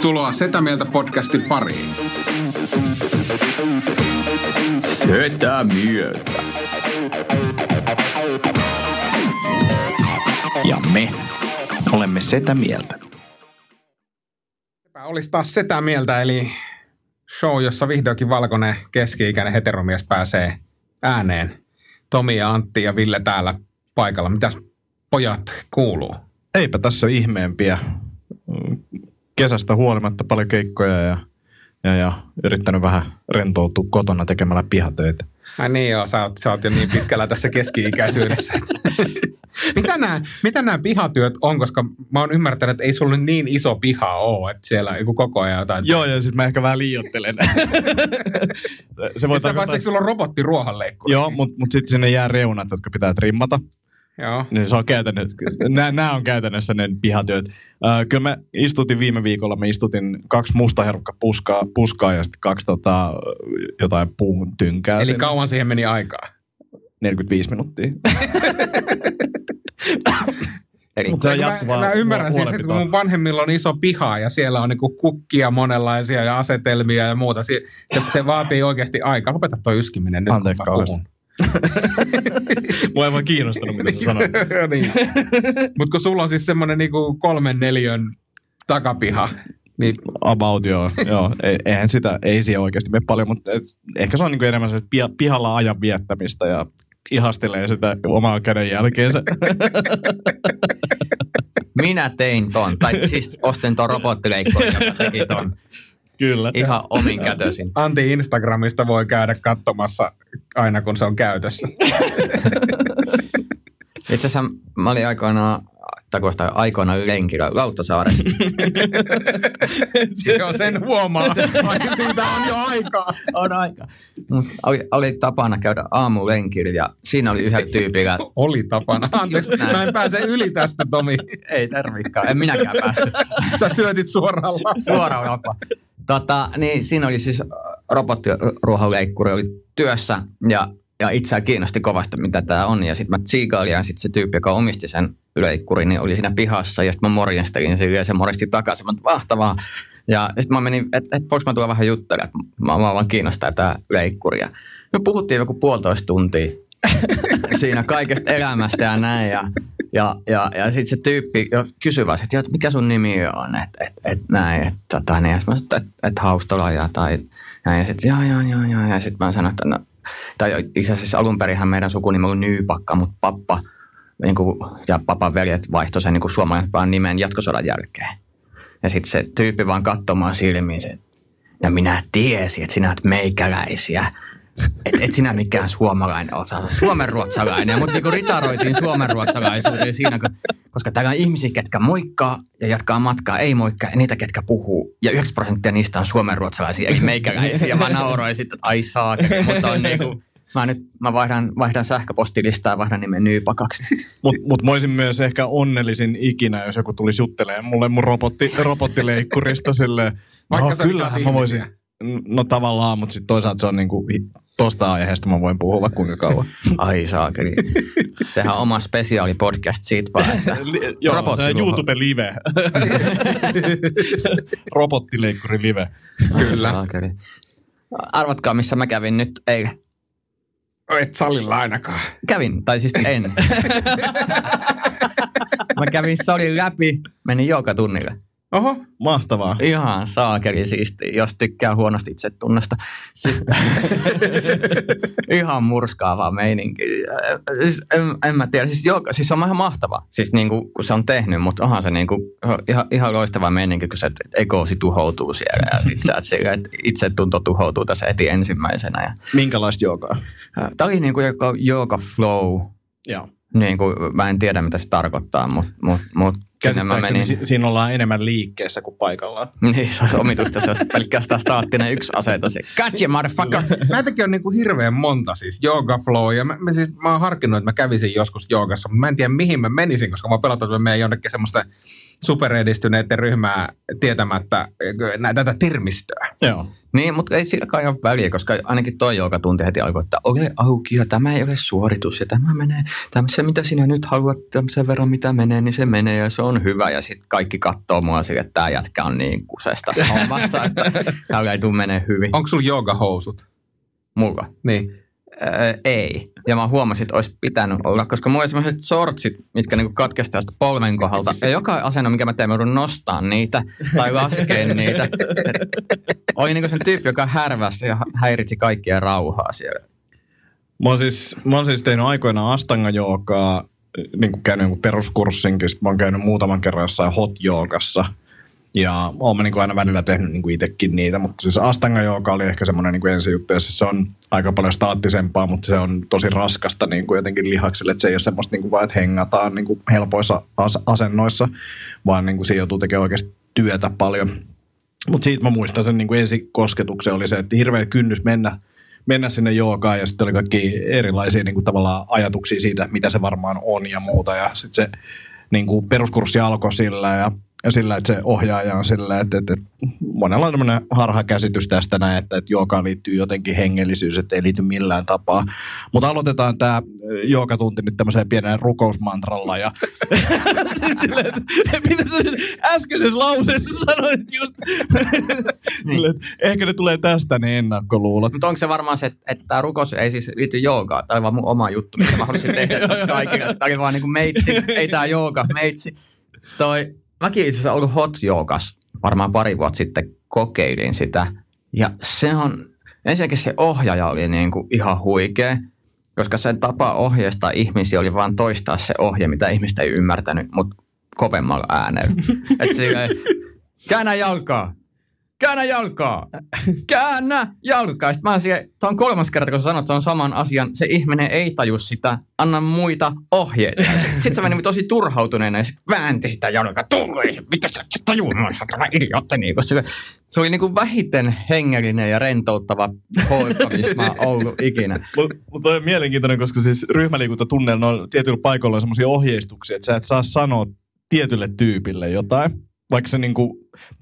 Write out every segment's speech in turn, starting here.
Tervetuloa Setä Mieltä podcastin pariin. Setä mieltä. Ja me olemme Setä mieltä. Olisi taas Setä Mieltä, eli show, jossa vihdoinkin valkoinen keski-ikäinen heteromies pääsee ääneen. Tomi ja Antti ja Ville täällä paikalla. Mitäs pojat kuuluu? Eipä tässä ole ihmeempiä. Kesästä huolimatta paljon keikkoja ja, ja, ja yrittänyt vähän rentoutua kotona tekemällä pihatöitä. Ai niin joo, sä oot, sä oot jo niin pitkällä tässä keski-ikäisyydessä. mitä, nämä, mitä nämä pihatyöt on, koska mä oon ymmärtänyt, että ei sulla nyt niin iso piha ole, että siellä joku koko ajan jotain. Joo, ja sitten mä ehkä vähän liiottelen. se voi Sitä paitsi, sulla on robottiruohonleikkuri. Joo, mutta mut sitten sinne jää reunat, jotka pitää trimmata. Joo. Niin se on käytännössä, nämä, nämä on käytännössä ne pihatyöt. Äh, kyllä me istutin viime viikolla, me istutin kaksi mustaherukka puskaa, puskaa ja sitten kaksi tota, jotain puun tynkää. Eli sen. kauan siihen meni aikaa? 45 minuuttia. Eli Mutta mä, mä ymmärrän siis, että kun mun vanhemmilla on iso piha ja siellä on niinku kukkia monenlaisia ja asetelmia ja muuta, se, se, se vaatii oikeasti aikaa. Lopeta toi yskiminen nyt, Anteeksi, kun mä puhun. Mua ei vaan kiinnostanut, mitä sä sanoit. niin. Mutta kun sulla on siis semmoinen niinku kolmen neljön takapiha, niin... About, joo. joo. Eihän sitä, ei siihen oikeasti mene paljon, mutta et, ehkä se on niinku enemmän se pihalla ajan viettämistä ja ihastelee sitä omaa käden jälkeensä. Minä tein ton, tai siis ostin ton robottileikkurin, joka teki ton. Kyllä. Ihan omin kätösin. Anti Instagramista voi käydä katsomassa aina, kun se on käytössä. Itse asiassa mä olin aikoinaan takoista aikoina lenkillä Lauttasaaressa. se on sen huomaa, vaikka siitä on jo aikaa. on aika. Oli, oli tapana käydä aamulenkillä ja siinä oli yhden tyypillä. oli tapana. Anteeksi, mä en pääse yli tästä, Tomi. Ei tarvikaan, en minäkään päässyt. Sä syötit suoraan lapaan. Suoraan lapaan. Tota, niin siinä oli siis robottiruohonleikkuri oli työssä ja, ja itseä kiinnosti kovasti, mitä tämä on. Ja sitten mä tsiikailin ja sitten se tyyppi, joka omisti sen yleikkuri, niin oli siinä pihassa ja sitten mä morjenstelin sen ja se moristi takaisin. Mä mahtavaa. Ja sitten mä menin, että et, voiko mä tulla vähän juttelemaan, että mä, mä vaan kiinnostaa tämä yleikkuri. Ja me puhuttiin joku puolitoista tuntia siinä kaikesta elämästä ja näin. Ja, ja, ja, ja sitten se tyyppi kysyi vaan, että mikä sun nimi on, että et, et, näin, että tota, niin. mä sanoin, että et, Haustola ja tai näin. Ja sitten joo, joo, joo, joo. Ja sitten mä sanoin, että no, tai itse asiassa alun perinhän meidän sukunimi oli Nyypakka, mutta pappa niin kuin, ja papan veljet vaihtoi sen niin suomalaisen nimen jatkosodan jälkeen. Ja sitten se tyyppi vaan katsomaan silmiin, että no minä tiesin, että sinä olet meikäläisiä. Et, et sinä mikään suomalainen osa, suomenruotsalainen. Mutta niinku ritaroitiin suomenruotsalaisuuteen siinä, koska täällä on ihmisiä, ketkä moikkaa ja jatkaa matkaa, ei moikkaa, ja niitä, ketkä puhuu. Ja 9 prosenttia niistä on suomenruotsalaisia, eli meikäläisiä. Mä nauroin sitten, että ai saakeli, mutta on niinku, Mä nyt mä vaihdan, vaihdan sähköpostilistaa ja vaihdan nimen Nyypakaksi. Mutta mut mä olisin myös ehkä onnellisin ikinä, jos joku tulisi juttelemaan mulle mun robotti, robottileikkurista silleen. Vaikka no, kyllä, mä voisin. No tavallaan, mutta sitten toisaalta se on niinku, tosta aiheesta mä voin puhua kuinka kauan. Ai saakeli. Tehdään oma spesiaali podcast siitä vaan, että Joo, se on YouTube live. Robottileikkuri live. Kyllä. Saakeli. Arvatkaa, missä mä kävin nyt eilen. Et salilla ainakaan. Kävin, tai siis en. mä kävin salin läpi, menin joka tunnille. Oho. Mahtavaa. Ihan saakeli siisti, jos tykkää huonosti itsetunnosta. Siis, ihan murskaavaa meininki. Siis, en, en, mä tiedä, siis, joo, siis on ihan mahtava, siis niin kuin, kun se on tehnyt, mutta onhan se niin kuin, ihan, ihan loistava meininki, kun se ekoosi tuhoutuu siellä ja sit sä, että, että itsetunto tuhoutuu tässä eti ensimmäisenä. Ja, Minkälaista joogaa? Tämä oli niin kuin joka flow. Joo. Niin kuin, mä en tiedä, mitä se tarkoittaa, mutta mut, mut, mä menin... Si- siinä ollaan enemmän liikkeessä kuin paikallaan. niin, se olisi omituista, se olisi pelkästään staattinen yksi aseto. Gotcha, motherfucker! Näitäkin on niin kuin hirveän monta siis, yoga flow, ja mä, mä, siis, mä oon harkinnut, että mä kävisin joskus joogassa, mutta mä en tiedä mihin mä menisin, koska mä pelottaa, että mä menen jonnekin semmoista superedistyneiden ryhmää tietämättä näitä tätä termistöä. Joo. Niin, mutta ei sillä kai ole väliä, koska ainakin toi joka tunti heti alkoi, että ole auki ja tämä ei ole suoritus ja tämä menee, tämä se mitä sinä nyt haluat, sen verran mitä menee, niin se menee ja se on hyvä. Ja sitten kaikki katsoo mua sille, että tämä jätkä on niin kusesta hommassa, että tämä ei tule menee hyvin. Onko sulla joogahousut? Mulla? Niin. Öö, ei. Ja mä huomasin, että olisi pitänyt olla, koska mulla on sellaiset shortsit, mitkä niinku katkaistaan sitä polven kohdalta. Ja joka asento, mikä mä teen, mä joudun nostaa niitä tai laskea niitä. Oli niinku sen tyyppi, joka härvästi ja häiritsi kaikkien rauhaa siellä. Mä oon siis, mä oon siis tehnyt aikoinaan astanga joogaa, niin kuin käynyt peruskurssinkin, mä oon käynyt muutaman kerran jossain hot joogassa – ja olen niin aina välillä tehnyt niin kuin itsekin niitä, mutta siis Astanga joka oli ehkä semmoinen niin ensi juttu, ja siis se on aika paljon staattisempaa, mutta se on tosi raskasta niin kuin jotenkin lihaksille, että se ei ole semmoista niin kuin vaan, että hengataan niin kuin helpoissa as- asennoissa, vaan niin kuin siinä joutuu tekemään oikeasti työtä paljon. Mutta siitä mä muistan sen niin kuin ensikosketuksen oli se, että hirveä kynnys mennä, mennä sinne joogaan ja sitten oli kaikki erilaisia niin kuin tavallaan ajatuksia siitä, mitä se varmaan on ja muuta ja sitten se niin kuin peruskurssi alkoi sillä ja sillä, että se ohjaaja on sillä, että, että, että monella on tämmöinen harhakäsitys tästä näin, että, että joogaan liittyy jotenkin hengellisyys, että ei liity millään tapaa. Mutta aloitetaan tämä joogatunti nyt tämmöiseen pienen rukousmantralla. Ja sille, että, mitä sä äskeisessä lauseessa sanoit just, niin. että ehkä ne tulee tästä ne ennakkoluulot. Mutta onko se varmaan se, että tämä rukous ei siis liity joogaan, tai vaan mun oma juttu, mitä mä haluaisin tehdä tässä kaikille. Tämä oli vaan niin kuin meitsi, ei tämä jooga, meitsi. Toi, mäkin itse asiassa ollut hot joogas varmaan pari vuotta sitten kokeilin sitä. Ja se on, ensinnäkin se ohjaaja oli niin kuin ihan huikea, koska sen tapa ohjeistaa ihmisiä oli vain toistaa se ohje, mitä ihmistä ei ymmärtänyt, mutta kovemmalla äänellä. Että käännä jalkaa, käännä jalkaa, käännä jalkaa. Sitten mä siellä, tämä on kolmas kerta, kun sä sanot, että se on saman asian. Se ihminen ei taju sitä, anna muita ohjeita. Sitten se meni tosi turhautuneena ja sitten väänti sitä jalkaa. Tule, mitä sä tajuu, tämä idiootti. Niin, koska se oli niin kuin vähiten hengellinen ja rentouttava poika, missä mä oon ollut ikinä. Mutta mut on mielenkiintoinen, koska siis ryhmäliikuntatunnella on tietyillä paikoilla on semmoisia ohjeistuksia, että sä et saa sanoa tietylle tyypille jotain vaikka se niin kuin,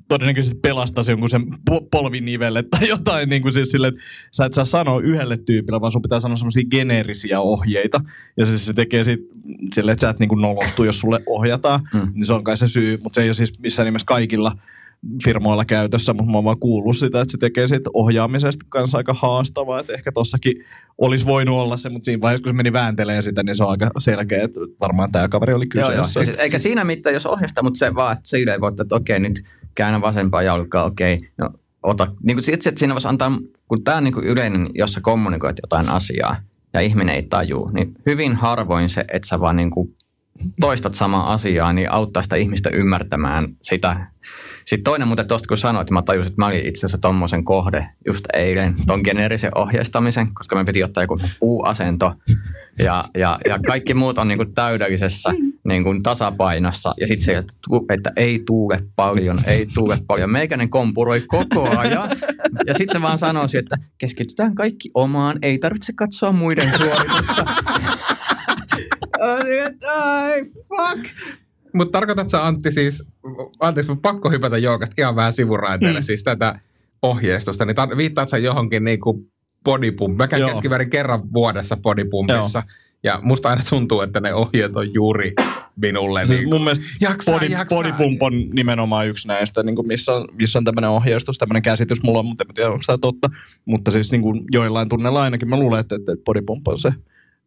todennäköisesti pelastaisi jonkun sen polvinivelle tai jotain niin kuin siis sille, että sä et saa sanoa yhdelle tyypille, vaan sun pitää sanoa semmoisia geneerisiä ohjeita. Ja se, se tekee sit sille, että sä et niin kuin nolostu, jos sulle ohjataan. Mm. Niin se on kai se syy, mutta se ei ole siis missään nimessä kaikilla – firmoilla käytössä, mutta mä oon vaan kuullut sitä, että se tekee siitä ohjaamisesta kanssa aika haastavaa, että ehkä tossakin olisi voinut olla se, mutta siinä vaiheessa, kun se meni vääntelemään sitä, niin se on aika selkeä, että varmaan tämä kaveri oli kyseessä. Joo, joo. Siis, eikä siinä mitään, jos ohjasta, mutta se vaan, että sillä ei voi, että okei, nyt käännä vasempaa jalkaa, okei, no ota. Niin kuin sit, että siinä voisi antaa, kun tämä on niin kuin yleinen, jos sä kommunikoit jotain asiaa ja ihminen ei tajuu, niin hyvin harvoin se, että sä vaan niin kuin toistat samaa asiaa, niin auttaa sitä ihmistä ymmärtämään sitä sitten toinen muuten tuosta, kun sanoit, että mä tajusin, että mä olin itse asiassa tommosen kohde just eilen, ton geneerisen ohjeistamisen, koska me piti ottaa joku puuasento ja, ja, ja kaikki muut on niin kuin täydellisessä niin kuin tasapainossa. Ja sitten se, että, että ei tuule paljon, ei tuule paljon. Meikäinen kompuroi koko ajan. Ja sitten se vaan sanoisi, että keskitytään kaikki omaan, ei tarvitse katsoa muiden suoritusta. Ai, fuck. Mutta tarkoitatko sä Antti siis, anteeksi, pakko hypätä joukasta ihan vähän sivuraiteille, mm. siis tätä ohjeistusta, niin tar- viittaat sä johonkin niin kuin bodypump. Mä käyn keskiväärin kerran vuodessa bodypumpissa. Joo. Ja musta aina tuntuu, että ne ohjeet on juuri minulle. Siis niin mun mielestä jaksaa, body, jaksaa. bodypump on nimenomaan yksi näistä, niin kuin missä, on, missä on tämmöinen ohjeistus, tämmöinen käsitys. Mulla on, mutta en tiedä, onko tämä totta. Mutta siis niin kuin joillain tunnella ainakin mä luulen, että, että bodypump on se.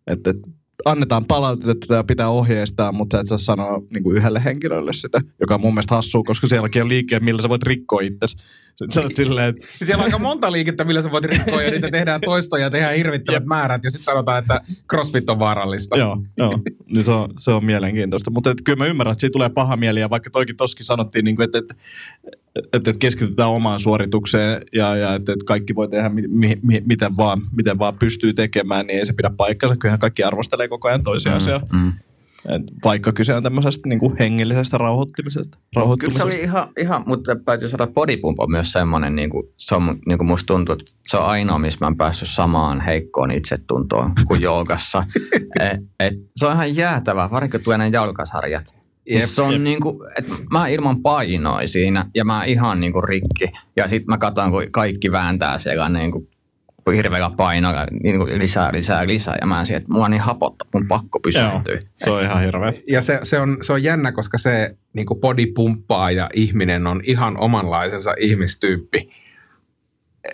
Että, että annetaan palautetta, tätä pitää ohjeistaa, mutta sä et saa sanoa niin yhdelle henkilölle sitä, joka on mun mielestä hassua, koska sielläkin on liikkeen, millä sä voit rikkoa itsesi. Silleen, että... Siellä on aika monta liikettä, millä sä voit rikkoa, ja niitä tehdään toistoja ja tehdään hirvittävät määrät, ja sitten sanotaan, että crossfit on vaarallista. joo, joo. Niin se, on, se on mielenkiintoista. Mutta kyllä mä ymmärrän, että siitä tulee paha mieli, ja vaikka toikin toskin sanottiin, niin kuin, että, että että, että keskitytään omaan suoritukseen ja, ja että, että kaikki voi tehdä mi, mi, mi, miten, vaan, miten vaan pystyy tekemään, niin ei se pidä paikkansa. Kyllähän kaikki arvostelee koko ajan toisiaan mm, mm. Et vaikka kyse on tämmöisestä niin kuin hengellisestä rauhoittumisesta. rauhoittumisesta. Kyllä se oli ihan, ihan mutta täytyy sanoa, että bodypump on myös semmoinen, niin kuin, se on, niin kuin musta tuntuu, että se on ainoa, missä mä oon päässyt samaan heikkoon itsetuntoon kuin joogassa. et, et, se on ihan jäätävä, varsinkin tuo jalkasarjat Jep, se on jep. niin kuin, että mä ilman painoi siinä ja mä ihan niin kuin rikki. Ja sitten mä katson, kun kaikki vääntää siellä niin kuin hirveällä painolla niin kuin lisää, lisää, lisää. Ja mä en että mulla on niin hapottaa, mun pakko pysähtyä. se on ihan hirveä. Ja se, se, on, se on jännä, koska se niin kuin body pumppaa ja ihminen on ihan omanlaisensa ihmistyyppi.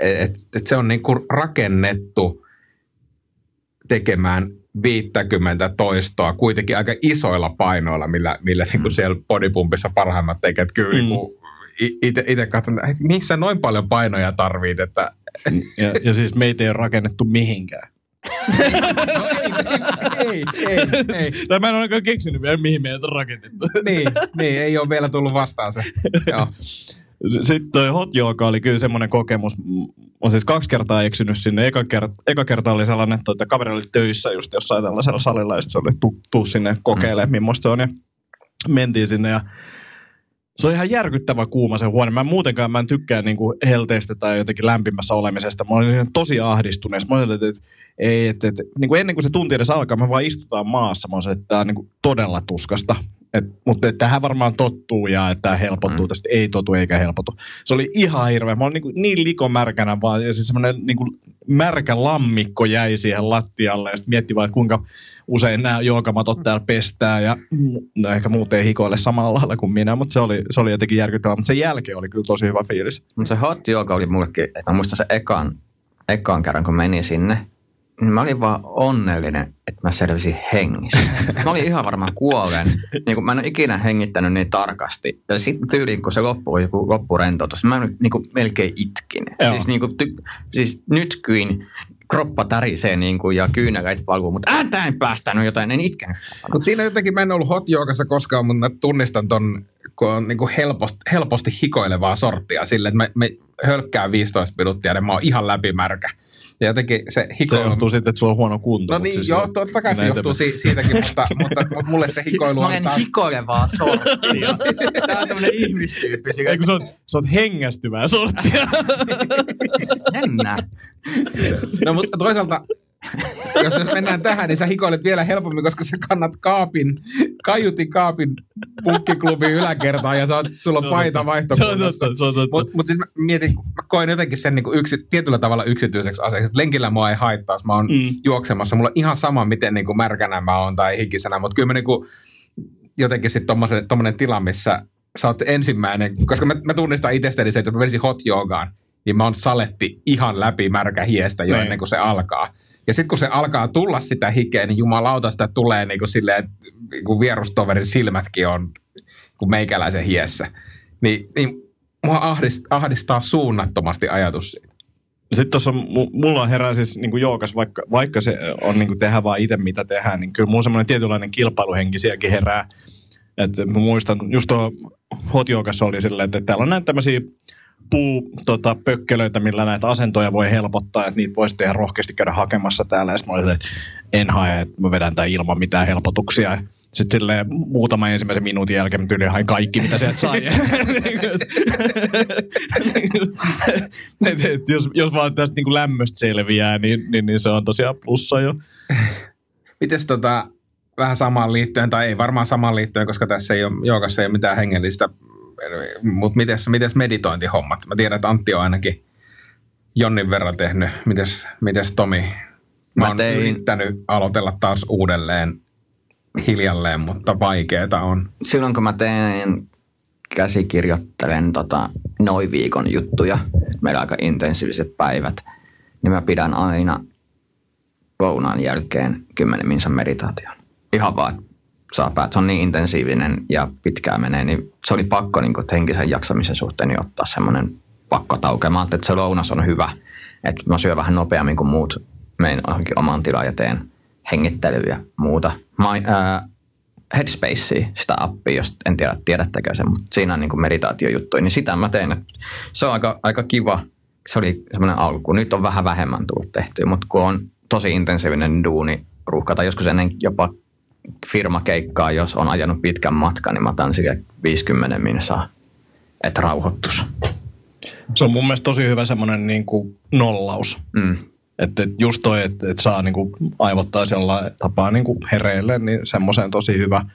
Et, et se on niin kuin rakennettu tekemään 50 toistoa kuitenkin aika isoilla painoilla, millä, millä mm. niin kuin siellä bodypumpissa parhaimmat tekevät kyllä mm. itse katson, että missä noin paljon painoja tarvit, että... Ja, ja siis meitä ei ole rakennettu mihinkään. no ei, ei, ei, ei. Tai mä en ole keksinyt vielä, mihin meidät on rakennettu. niin, niin, ei ole vielä tullut vastaan se. Joo. Sitten toi hot yoga oli kyllä semmoinen kokemus. On siis kaksi kertaa eksynyt sinne. Eka, kerta, eka kerta oli sellainen, että kaveri oli töissä just jossain tällaisella salilla ja se oli tuu, tuu sinne kokeilemaan, mm. millaista se on. Ja mentiin sinne ja se on ihan järkyttävä kuuma se huone. Mä muutenkaan mä en tykkää niinku helteistä tai jotenkin lämpimässä olemisesta. Mä olin tosi ahdistuneessa. Mä olin, että, että ei, että, että niin kuin ennen kuin se tunti edes alkaa, me vaan istutaan maassa. Mä olin, että tämä on niin kuin todella tuskasta. Et, mutta että tähän varmaan tottuu ja että tämä helpottuu. Mm. Tästä ei totu eikä helpotu. Se oli ihan hirveä. Mä olin niin, kuin niin likomärkänä vaan. Ja siis semmoinen niin kuin märkä lammikko jäi siihen lattialle. Ja sitten mietti vaan, että kuinka usein nämä jookamatot täällä pestää. Ja no ehkä muut ei hikoile samalla lailla kuin minä, mutta se oli, se oli jotenkin järkyttävää. Mutta sen jälkeen oli kyllä tosi hyvä fiilis. Mutta se hot jooga oli mullekin, että mä muistan se ekan, ekan kerran, kun menin sinne – niin mä olin vaan onnellinen, että mä selvisin hengissä. Mä olin ihan varmaan kuolen. Niin kuin mä en ole ikinä hengittänyt niin tarkasti. Ja sitten tyyliin, kun se loppui joku loppurentoutus, mä niin kuin melkein itkin. Siis, niin kuin, ty- siis nytkyin kroppa tärisee niin kuin, ja kyynärät valuu, mutta ääntä en päästänyt jotain, en itkenyt. Mutta siinä jotenkin mä en ollut hot koskaan, mutta mä tunnistan ton, kun on niin kuin helposti, helposti hikoilevaa sorttia sille, että me, me hölkkää 15 minuuttia ja mä oon ihan läpimärkä. Ja jotenkin se hikoilu... Se johtuu sitten, että sulla on huono kunto. No niin, siis joo, totta kai se johtuu si- siitäkin, mutta, mutta, mutta, mulle se hikoilu on... Mä olen hikoilevaa sorttia. Tämä on tämmöinen ihmistyyppi. Ei kun sä oot, sä oot hengästyvää sorttia. Jännä. No mutta toisaalta jos, jos mennään tähän, niin sä hikoilet vielä helpommin, koska sä kannat kaapin, kaiutin kaapin pukkiklubin yläkertaan ja oot, sulla on paita vaihtokunnassa. Mutta mut siis mä mietin, mä koen jotenkin sen niin yksi, tietyllä tavalla yksityiseksi asiaksi. Lenkillä mua ei haittaa, mä oon mm. juoksemassa. Mulla on ihan sama, miten niin kuin märkänä mä oon tai hikisenä, mutta kyllä mä niin kuin, jotenkin sitten tommonen tila, missä sä oot ensimmäinen, koska mä, mä tunnistan itsestäni se, että mä menisin hot joogaan, niin mä oon saletti ihan läpi märkä hiestä jo niin. ennen kuin se alkaa. Ja sitten kun se alkaa tulla sitä hikeä, niin jumalauta sitä tulee niin kuin silleen, että niin vierustoverin silmätkin on kuin meikäläisen hiessä. Niin, niin mua ahdistaa, ahdistaa suunnattomasti ajatus siitä. Sitten tuossa mulla herää siis niin kuin jookas, vaikka, vaikka se on niin kuin tehdä vaan itse mitä tehdään, niin kyllä mulla semmoinen tietynlainen kilpailuhenki sielläkin herää. Et mä muistan, just tuo hot oli silleen, että täällä on näitä tämmöisiä puu tota, pökkelöitä, millä näitä asentoja voi helpottaa, että niitä voisi tehdä rohkeasti käydä hakemassa täällä. Ja mä olin, että en hae, että mä vedän tämän ilman mitään helpotuksia. Sitten silleen muutama ensimmäisen minuutin jälkeen mä tyyliin hain kaikki, mitä sieltä sai. jos, jos vaan tästä niin kuin lämmöstä selviää, niin, niin, niin, se on tosiaan plussa jo. Mites tota, vähän samaan liittyen, tai ei varmaan samaan liittyen, koska tässä ei ole, joogassa ei ole mitään hengellistä mutta mites, mites meditointihommat? Mä tiedän, että Antti on ainakin Jonnin verran tehnyt. Mites, mites Tomi? Mä, mä oon tein... yrittänyt aloitella taas uudelleen hiljalleen, mutta vaikeeta on. Silloin kun mä teen käsikirjoittelen tota, noin viikon juttuja, meillä on aika intensiiviset päivät, niin mä pidän aina lounaan jälkeen 10 minsan meditaation. Ihan vaan, saa päät. Se on niin intensiivinen ja pitkään menee, niin se oli pakko niin kuin, henkisen jaksamisen suhteen niin ottaa semmoinen pakkotauke. Mä että se lounas on hyvä, että mä syön vähän nopeammin kuin muut, menen johonkin omaan tilaan ja teen hengittelyä ja muuta. Mä, ää, Headspace, sitä appia, jos en tiedä, tiedättekö sen, mutta siinä on niin meditaatiojuttuja, niin sitä mä teen. Se on aika, aika kiva. Se oli semmoinen alku. Nyt on vähän vähemmän tullut tehtyä, mutta kun on tosi intensiivinen duuni ruuhka, tai joskus ennen jopa firmakeikkaa, jos on ajanut pitkän matkan, niin mä otan sille 50 minsaa, että rauhoittus. Se on mun mielestä tosi hyvä semmoinen niin kuin nollaus. Mm. Että et just toi, että et saa niin kuin aivottaa sellainen tapaa niin kuin hereille, niin semmoiseen tosi hyvä.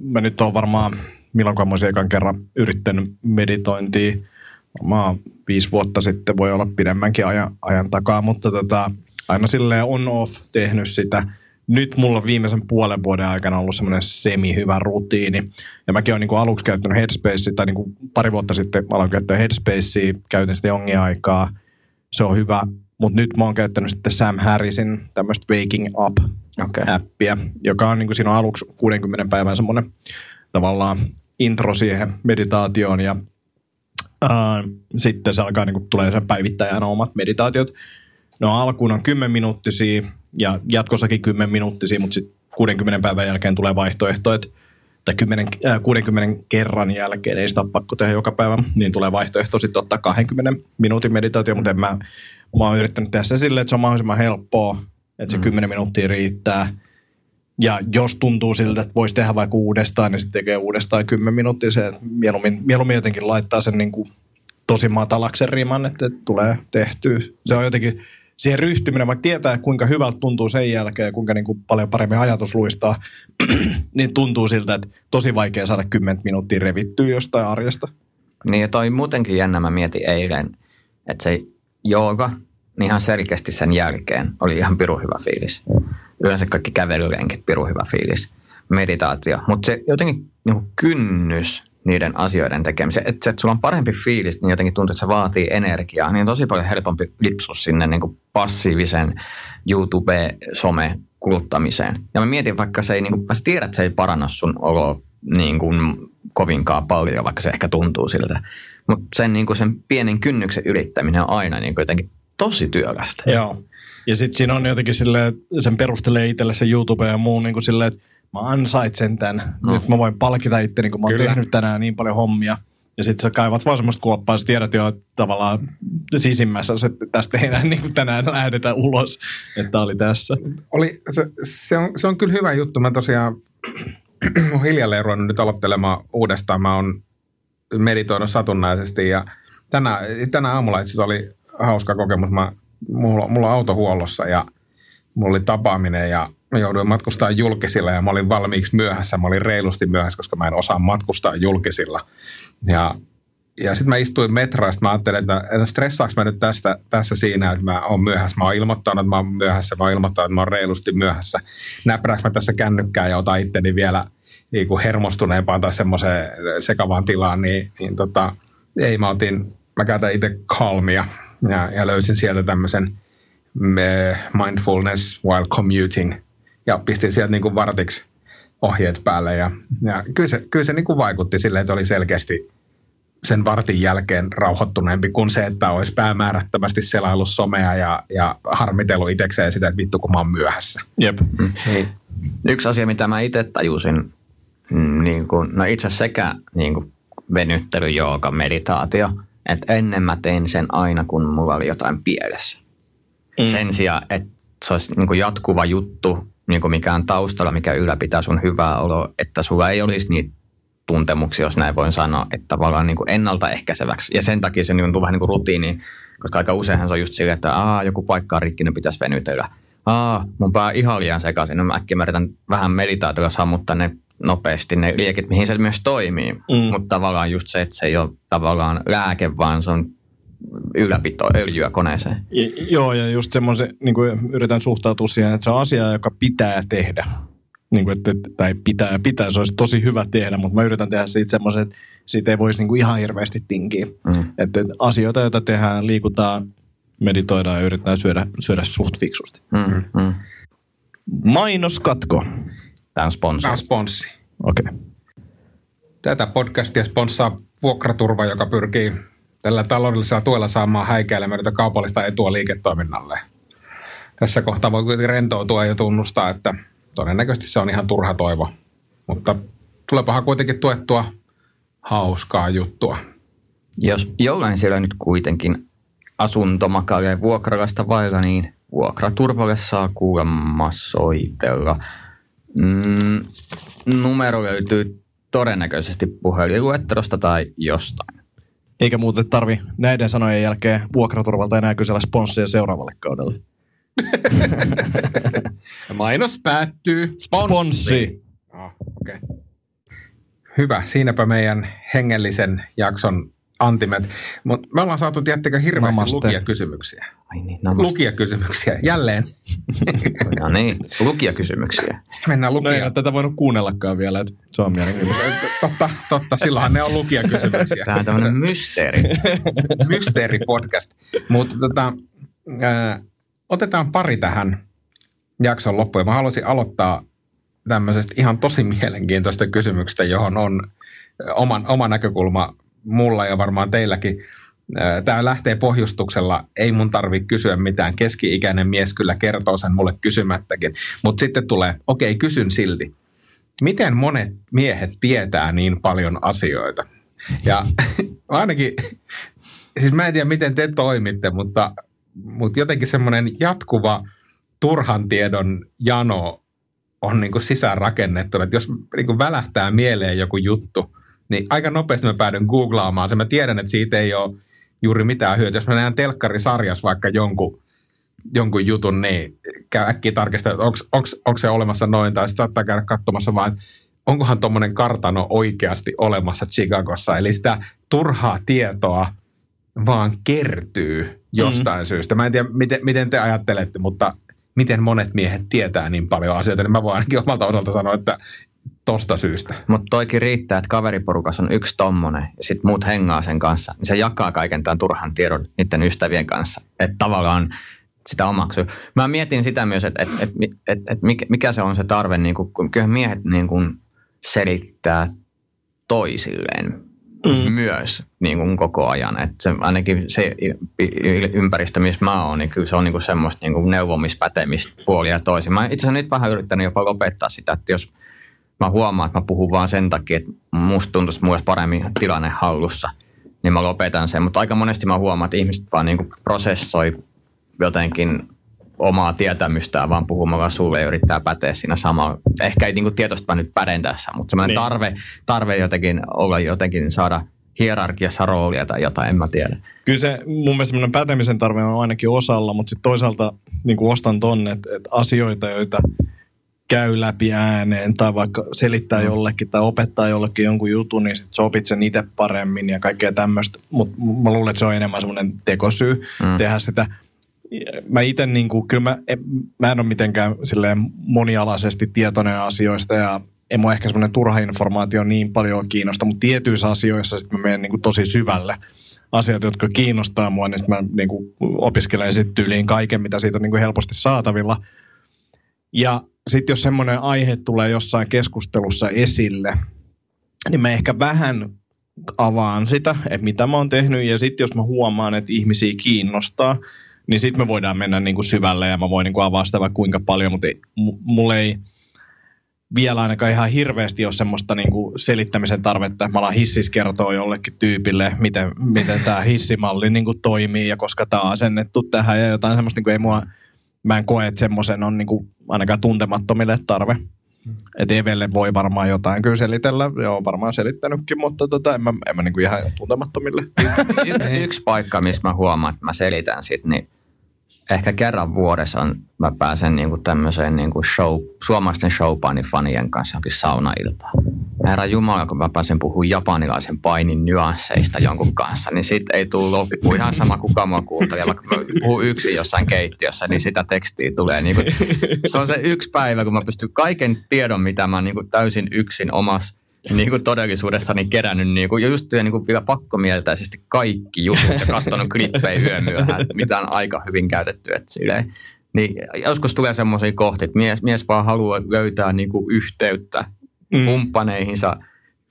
Mä nyt on varmaan, milloin mä olisin ekan kerran yrittänyt meditointia, varmaan viisi vuotta sitten, voi olla pidemmänkin ajan, ajan takaa, mutta tota, aina silleen on-off tehnyt sitä. Nyt mulla on viimeisen puolen vuoden aikana ollut semmoinen semi-hyvä rutiini. Ja mäkin olen niin aluksi käyttänyt Headspacea, tai niin kuin pari vuotta sitten aloin käyttää Headspacea, käytin sitä jonkin aikaa. Se on hyvä, mutta nyt mä oon käyttänyt sitten Sam Harrisin tämmöistä Waking Up-appia, okay. joka on niin kuin siinä on aluksi 60 päivän semmoinen tavallaan intro siihen meditaatioon ja Uh, sitten se alkaa niin kuin, tulee sen päivittäjän omat meditaatiot. No alkuun on 10 minuuttisia ja jatkossakin 10 minuuttisia, mutta sitten 60 päivän jälkeen tulee vaihtoehto, että tai 10, äh, 60 kerran jälkeen, ei sitä ole pakko tehdä joka päivä, niin tulee vaihtoehto sitten ottaa 20 minuutin meditaatio, mutta en mä, mä oon yrittänyt tehdä sen silleen, että se on mahdollisimman helppoa, että se mm. 10 minuuttia riittää. Ja jos tuntuu siltä, että voisi tehdä vaikka uudestaan, niin sitten tekee uudestaan 10 minuuttia. Se, että mieluummin, mieluummin jotenkin laittaa sen niin kuin tosi matalaksen riman, että tulee tehtyä. Se on jotenkin siihen ryhtyminen, vaikka tietää, kuinka hyvältä tuntuu sen jälkeen, kuinka niin kuin paljon paremmin ajatus luistaa, niin tuntuu siltä, että tosi vaikea saada 10 minuuttia revittyä jostain arjesta. Niin ja toi muutenkin jännä, mä mietin eilen, että se jooga, niin ihan selkeästi sen jälkeen oli ihan piru hyvä fiilis. Yleensä kaikki kävelylenkit, piru hyvä fiilis. Meditaatio. Mutta se jotenkin niin kynnys niiden asioiden tekemiseen. Että, että sulla on parempi fiilis, niin jotenkin tuntuu, että se vaatii energiaa. Niin tosi paljon helpompi lipsua sinne niin kuin passiivisen YouTube-some kuluttamiseen. Ja mä mietin, vaikka se ei, niin kuin, sä tiedät, että se ei paranna sun oloa niin kuin kovinkaan paljon, vaikka se ehkä tuntuu siltä. Mutta sen, niin sen pienen kynnyksen ylittäminen on aina niin kuin jotenkin tosi työlästä. Joo. Ja sitten siinä on jotenkin silleen, sen perustelee itselle se YouTube ja muu niin kuin silleen, että mä ansaitsen tämän. No. Nyt mä voin palkita itteni, kun mä oon Kyllä. tehnyt tänään niin paljon hommia. Ja sitten sä kaivat vaan semmoista kuoppaa, sä tiedät jo että tavallaan sisimmässä, se, tästä ei enää niin kuin tänään lähdetä ulos, että oli tässä. Oli, se, se, on, se on kyllä hyvä juttu. Mä tosiaan olen hiljalleen ruvennut nyt aloittelemaan uudestaan. Mä oon meditoinut satunnaisesti ja tänä, tänä aamulla itse oli hauska kokemus. Mä, mulla, mulla on auto huollossa ja mulla oli tapaaminen ja mä jouduin matkustaa julkisilla ja mä olin valmiiksi myöhässä. Mä olin reilusti myöhässä, koska mä en osaa matkustaa julkisilla. Ja, ja sitten mä istuin metroista, mä ajattelin, että stressaaks mä nyt tästä, tässä siinä, että mä oon myöhässä. Mä oon ilmoittanut, että mä oon myöhässä, mä oon ilmoittanut, että mä oon reilusti myöhässä. Näprääks mä tässä kännykkää ja otan itteni vielä niin kuin hermostuneempaan tai semmoiseen sekavaan tilaan, niin, niin tota, ei mä otin, mä käytän itse kalmia ja, ja löysin sieltä tämmöisen mindfulness while commuting – ja pistin sieltä niin kuin vartiksi ohjeet päälle. Ja, ja kyllä se, kyllä se niin kuin vaikutti silleen, että oli selkeästi sen vartin jälkeen rauhoittuneempi kuin se, että olisi päämäärättömästi selaillut somea ja, ja harmitellut itsekseen sitä, että vittu kun mä oon myöhässä. Jep. Mm. Niin. Yksi asia, mitä mä itse tajusin, mm, niin kuin, no itse asiassa sekä niin kuin venyttely, jooga, meditaatio, että ennen mä tein sen aina, kun mulla oli jotain pielessä. Mm. Sen sijaan, että se olisi niin kuin jatkuva juttu, niin kuin mikään taustalla, mikä ylläpitää sun hyvää oloa, että sulla ei olisi niitä tuntemuksia, jos näin voin sanoa, että tavallaan niin kuin ennaltaehkäiseväksi. Ja sen takia se tuntuu vähän niin kuin rutiini, koska aika useinhan se on just sillä, että Aa, joku paikka on rikki, niin pitäisi venytellä. Aa, mun pää ihan liian sekaisin. No mä äkkiä mä yritän vähän meditaatiolla sammuttaa ne nopeasti ne liekit, mihin se myös toimii. Mm. Mutta tavallaan just se, että se ei ole tavallaan lääke, vaan se on ylläpito öljyä koneeseen. Ja, joo, ja just semmoisen, niin kuin yritän suhtautua siihen, että se on asia, joka pitää tehdä. Niin kuin, että, tai pitää ja pitää, se olisi tosi hyvä tehdä, mutta mä yritän tehdä siitä semmoisen, että siitä ei voisi niin kuin ihan hirveästi tinkiä. Mm. Että, että asioita, joita tehdään, liikutaan, meditoidaan ja yritetään syödä, syödä suht fiksusti. Mm, mm. Mainoskatko. Tämä on sponssi. Tämä on sponssi. Okei. Okay. Tätä podcastia sponssaa Vuokraturva, joka pyrkii tällä taloudellisella tuella saamaan häikäilemätöntä kaupallista etua liiketoiminnalle. Tässä kohtaa voi kuitenkin rentoutua ja tunnustaa, että todennäköisesti se on ihan turha toivo. Mutta tulepahan kuitenkin tuettua hauskaa juttua. Jos jollain siellä nyt kuitenkin asuntomakalia vuokralasta vailla, niin vuokraturvalle saa kuulemma soitella. Mm, numero löytyy todennäköisesti puhelinluettelosta tai jostain. Eikä muuten tarvi näiden sanojen jälkeen vuokraturvalta enää kysellä sponssia seuraavalle kaudelle. Mainos päättyy. Sponssi. Ah, okay. Hyvä, siinäpä meidän hengellisen jakson antimet. Mutta me ollaan saatu, tiettäkö, hirveästi Namaste. lukijakysymyksiä. Ai niin, lukijakysymyksiä, jälleen. no niin, lukijakysymyksiä. Mennään lukia. No tätä voinut kuunnellakaan vielä, että se on mielenkiintoista. totta, totta, silloinhan ne on lukijakysymyksiä. Tämä on tämmöinen mysteeri. Mysteeri-podcast. Mutta tota, äh, otetaan pari tähän jakson loppuun. Mä haluaisin aloittaa tämmöisestä ihan tosi mielenkiintoista kysymyksestä, johon on oman, oma näkökulma mulla ja varmaan teilläkin. Tämä lähtee pohjustuksella, ei mun tarvi kysyä mitään. Keski-ikäinen mies kyllä kertoo sen mulle kysymättäkin. Mutta sitten tulee, okei, okay, kysyn silti. Miten monet miehet tietää niin paljon asioita? Ja ainakin, siis mä en tiedä miten te toimitte, mutta, mutta jotenkin semmoinen jatkuva turhan tiedon jano on niin sisään rakennettu. Että jos niin välähtää mieleen joku juttu, niin aika nopeasti mä päädyn googlaamaan sen. Mä tiedän, että siitä ei ole juuri mitään hyötyä. Jos mä näen telkkarisarjas vaikka jonkun, jonkun jutun, niin käy äkkiä tarkistaa, että onko se olemassa noin, tai sitten saattaa käydä katsomassa vaan, onkohan tuommoinen kartano oikeasti olemassa Chicagossa. Eli sitä turhaa tietoa vaan kertyy jostain mm. syystä. Mä en tiedä, miten, miten te ajattelette, mutta miten monet miehet tietää niin paljon asioita, niin mä voin ainakin omalta osalta sanoa, että tosta syystä. Mutta toikin riittää, että kaveriporukassa on yksi tommonen ja sitten muut hengaa sen kanssa. Niin se jakaa kaiken tämän turhan tiedon niiden ystävien kanssa. Että tavallaan sitä omaksuu. Mä mietin sitä myös, että et, et, et, et mikä se on se tarve, niin kun, kyllähän miehet niin kun selittää toisilleen mm. myös niin kuin koko ajan. Et se, ainakin se ympäristö, missä mä oon, niin kyllä se on niin kuin semmoista niin kuin neuvomispätemistä puolia ja toisin. Mä itse asiassa nyt vähän yrittänyt jopa lopettaa sitä, että jos mä huomaan, että mä puhun vaan sen takia, että musta tuntuisi myös paremmin tilanne hallussa, niin mä lopetan sen. Mutta aika monesti mä huomaan, että ihmiset vaan niin prosessoi jotenkin omaa tietämystään vaan puhumalla sulle ja yrittää päteä siinä samalla. Ehkä ei niin tietoista nyt päden tässä, mutta semmoinen niin. tarve, tarve jotenkin olla jotenkin saada hierarkiassa roolia tai jotain, en mä tiedä. Kyllä se mun mielestä semmoinen pätemisen tarve on ainakin osalla, mutta sitten toisaalta niin kuin ostan tonne, että, että asioita, joita käy läpi ääneen tai vaikka selittää mm. jollekin tai opettaa jollekin jonkun jutun, niin sit sä opit sen itse paremmin ja kaikkea tämmöistä. Mutta mä luulen, että se on enemmän semmoinen tekosyy mm. tehdä sitä – mä itse niin kuin, kyllä mä, mä en ole mitenkään silleen monialaisesti tietoinen asioista ja en mua ehkä semmoinen turha informaatio niin paljon kiinnosta, mutta tietyissä asioissa sitten mä menen niin kuin tosi syvälle asiat, jotka kiinnostaa mua, niin sitten mä niin kuin opiskelen sitten tyyliin kaiken, mitä siitä on niin kuin helposti saatavilla. Ja sitten jos semmoinen aihe tulee jossain keskustelussa esille, niin mä ehkä vähän avaan sitä, että mitä mä oon tehnyt. Ja sitten jos mä huomaan, että ihmisiä kiinnostaa, niin sitten me voidaan mennä niin kuin syvälle ja mä voin niin kuin avaa sitä vaikka kuinka paljon, mutta mulla ei vielä ainakaan ihan hirveästi ole semmoista niin kuin selittämisen tarvetta. Mä alan hissis kertoa jollekin tyypille, miten, miten tämä hissimalli niin kuin toimii ja koska tämä on asennettu tähän ja jotain semmoista, niin kuin ei mua, mä en koe, että semmoisen on niin kuin ainakaan tuntemattomille tarve. Mm. Että Evelle voi varmaan jotain kyllä selitellä, joo varmaan selittänytkin, mutta tota, en mä, en mä niin kuin ihan tuntemattomille. Y- y- yksi paikka, missä mä huomaan, että mä selitän sit, niin ehkä kerran vuodessa on, mä pääsen niin kuin tämmöiseen niin kuin show, suomalaisten showpainifanien kanssa johonkin saunailtaan. Herra Jumala, kun mä pääsen puhumaan japanilaisen painin nyansseista jonkun kanssa, niin sit ei tule loppu. Ihan sama kuka mua kuuntelee, vaikka mä puhun yksin jossain keittiössä, niin sitä tekstiä tulee. Niin kuin, se on se yksi päivä, kun mä pystyn kaiken tiedon, mitä mä niin kuin täysin yksin omassa niin kuin todellisuudessa niin kerännyt niin kuin, just niin kuin vielä pakkomieltäisesti kaikki jutut ja katsonut klippejä yömyöhään, mitä on aika hyvin käytetty. Että silleen, niin joskus tulee semmoisia kohtia, että mies, mies vaan haluaa löytää niin kuin yhteyttä mm. kumppaneihinsa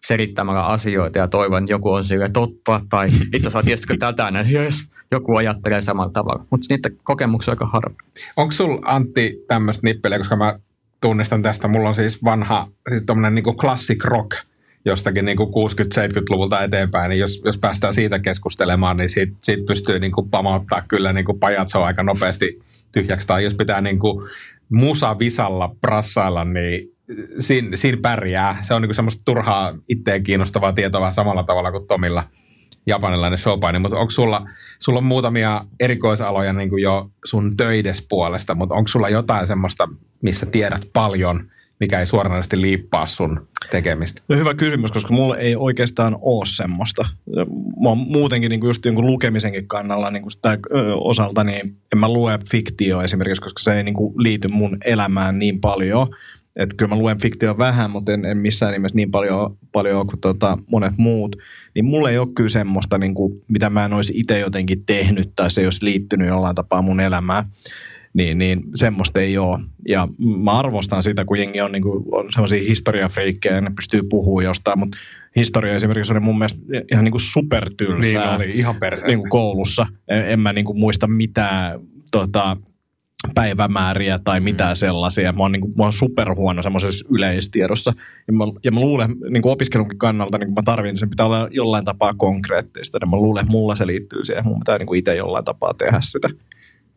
selittämällä asioita ja toivon, että joku on sille totta tai itse asiassa tiesitkö tätä, niin jos joku ajattelee samalla tavalla. Mutta niitä kokemuksia aika harva. Onko sulla Antti tämmöistä nippeliä, koska mä tunnistan tästä. Mulla on siis vanha, siis tommonen niinku classic rock jostakin niinku 60-70-luvulta eteenpäin, niin jos, jos päästään siitä keskustelemaan, niin siitä, siitä pystyy niinku pamauttaa kyllä niinku pajatso aika nopeasti tyhjäksi. Tai jos pitää niinku musa visalla prassailla, niin siinä, siinä pärjää. Se on niinku semmoista turhaa itteen kiinnostavaa tietoa samalla tavalla kuin Tomilla japanilainen showpaini, mutta onko sulla, sulla on muutamia erikoisaloja niin kuin jo sun töides puolesta, mutta onko sulla jotain semmoista, missä tiedät paljon mikä ei suoranaisesti liippaa sun tekemistä? No hyvä kysymys, koska mulla ei oikeastaan ole semmoista. Mä oon muutenkin niin kuin just jonkun lukemisenkin kannalla niin kuin sitä osalta, niin en mä lue fiktio esimerkiksi, koska se ei niin kuin liity mun elämään niin paljon. Että kyllä mä luen fiktio vähän, mutta en, en missään nimessä niin paljon, paljon kuin tota monet muut. Niin mulla ei ole kyllä semmoista, niin kuin, mitä mä en olisi itse jotenkin tehnyt tai se ei olisi liittynyt jollain tapaa mun elämään niin, niin semmoista ei ole. Ja mä arvostan sitä, kun jengi on, niin kuin, on semmoisia historiafriikkejä ja ne pystyy puhumaan jostain, mutta historia esimerkiksi oli mun mielestä ihan niin kuin supertylsää. Niin oli, ihan niin kuin koulussa. En, en mä niin kuin muista mitään tota, päivämääriä tai mitään mm. sellaisia. Mä oon, niin kuin, mä oon superhuono semmoisessa yleistiedossa. Ja mä, ja mä luulen niin kuin opiskelunkin kannalta, niin kuin mä tarvin, sen pitää olla jollain tapaa konkreettista. Ja mä luulen, että mulla se liittyy siihen. Mun pitää niin kuin itse jollain tapaa tehdä sitä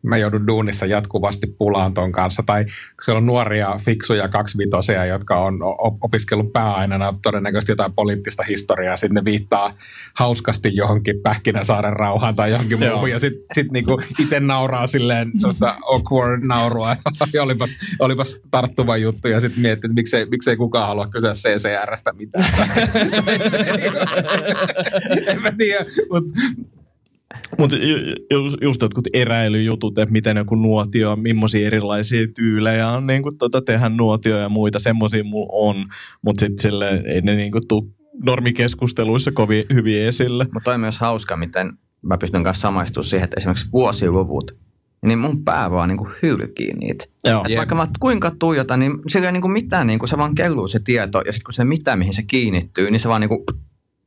mä joudun duunissa jatkuvasti pulaan ton kanssa. Tai siellä on nuoria, fiksuja kaksivitosia, jotka on opiskellut pääaineena todennäköisesti jotain poliittista historiaa, sitten ne viittaa hauskasti johonkin Pähkinäsaaren rauhaan tai johonkin muuhun, ja sitten sit niinku itse nauraa silleen sellaista awkward naurua, ja olipas, olipas tarttuva juttu, ja sitten miettii, että miksei, miksei kukaan halua kysyä CCRstä mitään. en mä tiedä, mutta mutta just, just jotkut eräilyjutut, että miten joku nuotio, millaisia erilaisia tyylejä on niin kuin, tota, tehdä nuotio ja muita, semmoisia mulla on, mutta sitten sille ei ne niin kuin, tuu normikeskusteluissa kovin hyvin esille. Mutta on myös hauska, miten mä pystyn kanssa samaistumaan siihen, että esimerkiksi vuosiluvut, niin mun pää vaan niin hylkii niitä. Joo. Et vaikka mä kuinka tuijotan, niin sillä ei niin kuin mitään, niin kuin se vaan kelluu se tieto, ja sitten kun se mitä, mihin se kiinnittyy, niin se vaan niin kuin,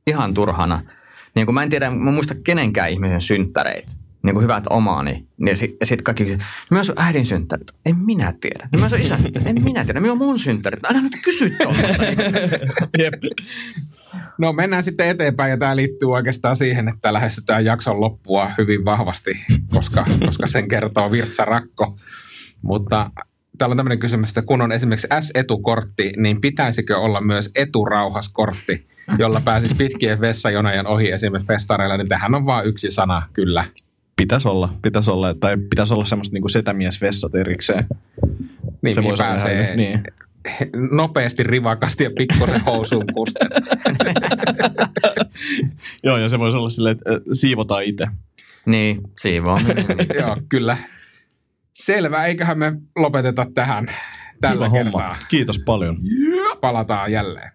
ihan turhana – niin kuin mä en tiedä, mä muista kenenkään ihmisen synttäreitä, niin kuin hyvät omaani. Ja sitten sit kaikki myös on äidin synttärit. En minä tiedä. No myös on isän En minä tiedä. Myös on mun synttärit. Älä nyt kysy No mennään sitten eteenpäin ja tämä liittyy oikeastaan siihen, että lähestytään jakson loppua hyvin vahvasti, koska, koska sen kertoo Virtsa Rakko. Mutta täällä on tämmöinen kysymys, että kun on esimerkiksi S-etukortti, niin pitäisikö olla myös eturauhaskortti? jolla pääsisi pitkien vessajonojen ohi esimerkiksi festareilla, niin tähän on vain yksi sana, kyllä. Pitäisi olla, pitäisi olla, tai pitäisi olla semmoista niin setämiesvessat erikseen. Niin, se voisi pääsee niin. nopeasti, rivakasti ja pikkusen housuun kusten. Joo, ja se voisi olla silleen, että siivotaan itse. Niin, siivoaminen. Joo, kyllä. Selvä, eiköhän me lopeteta tähän tällä Hyvä kertaa. Homma. Kiitos paljon. Palataan jälleen.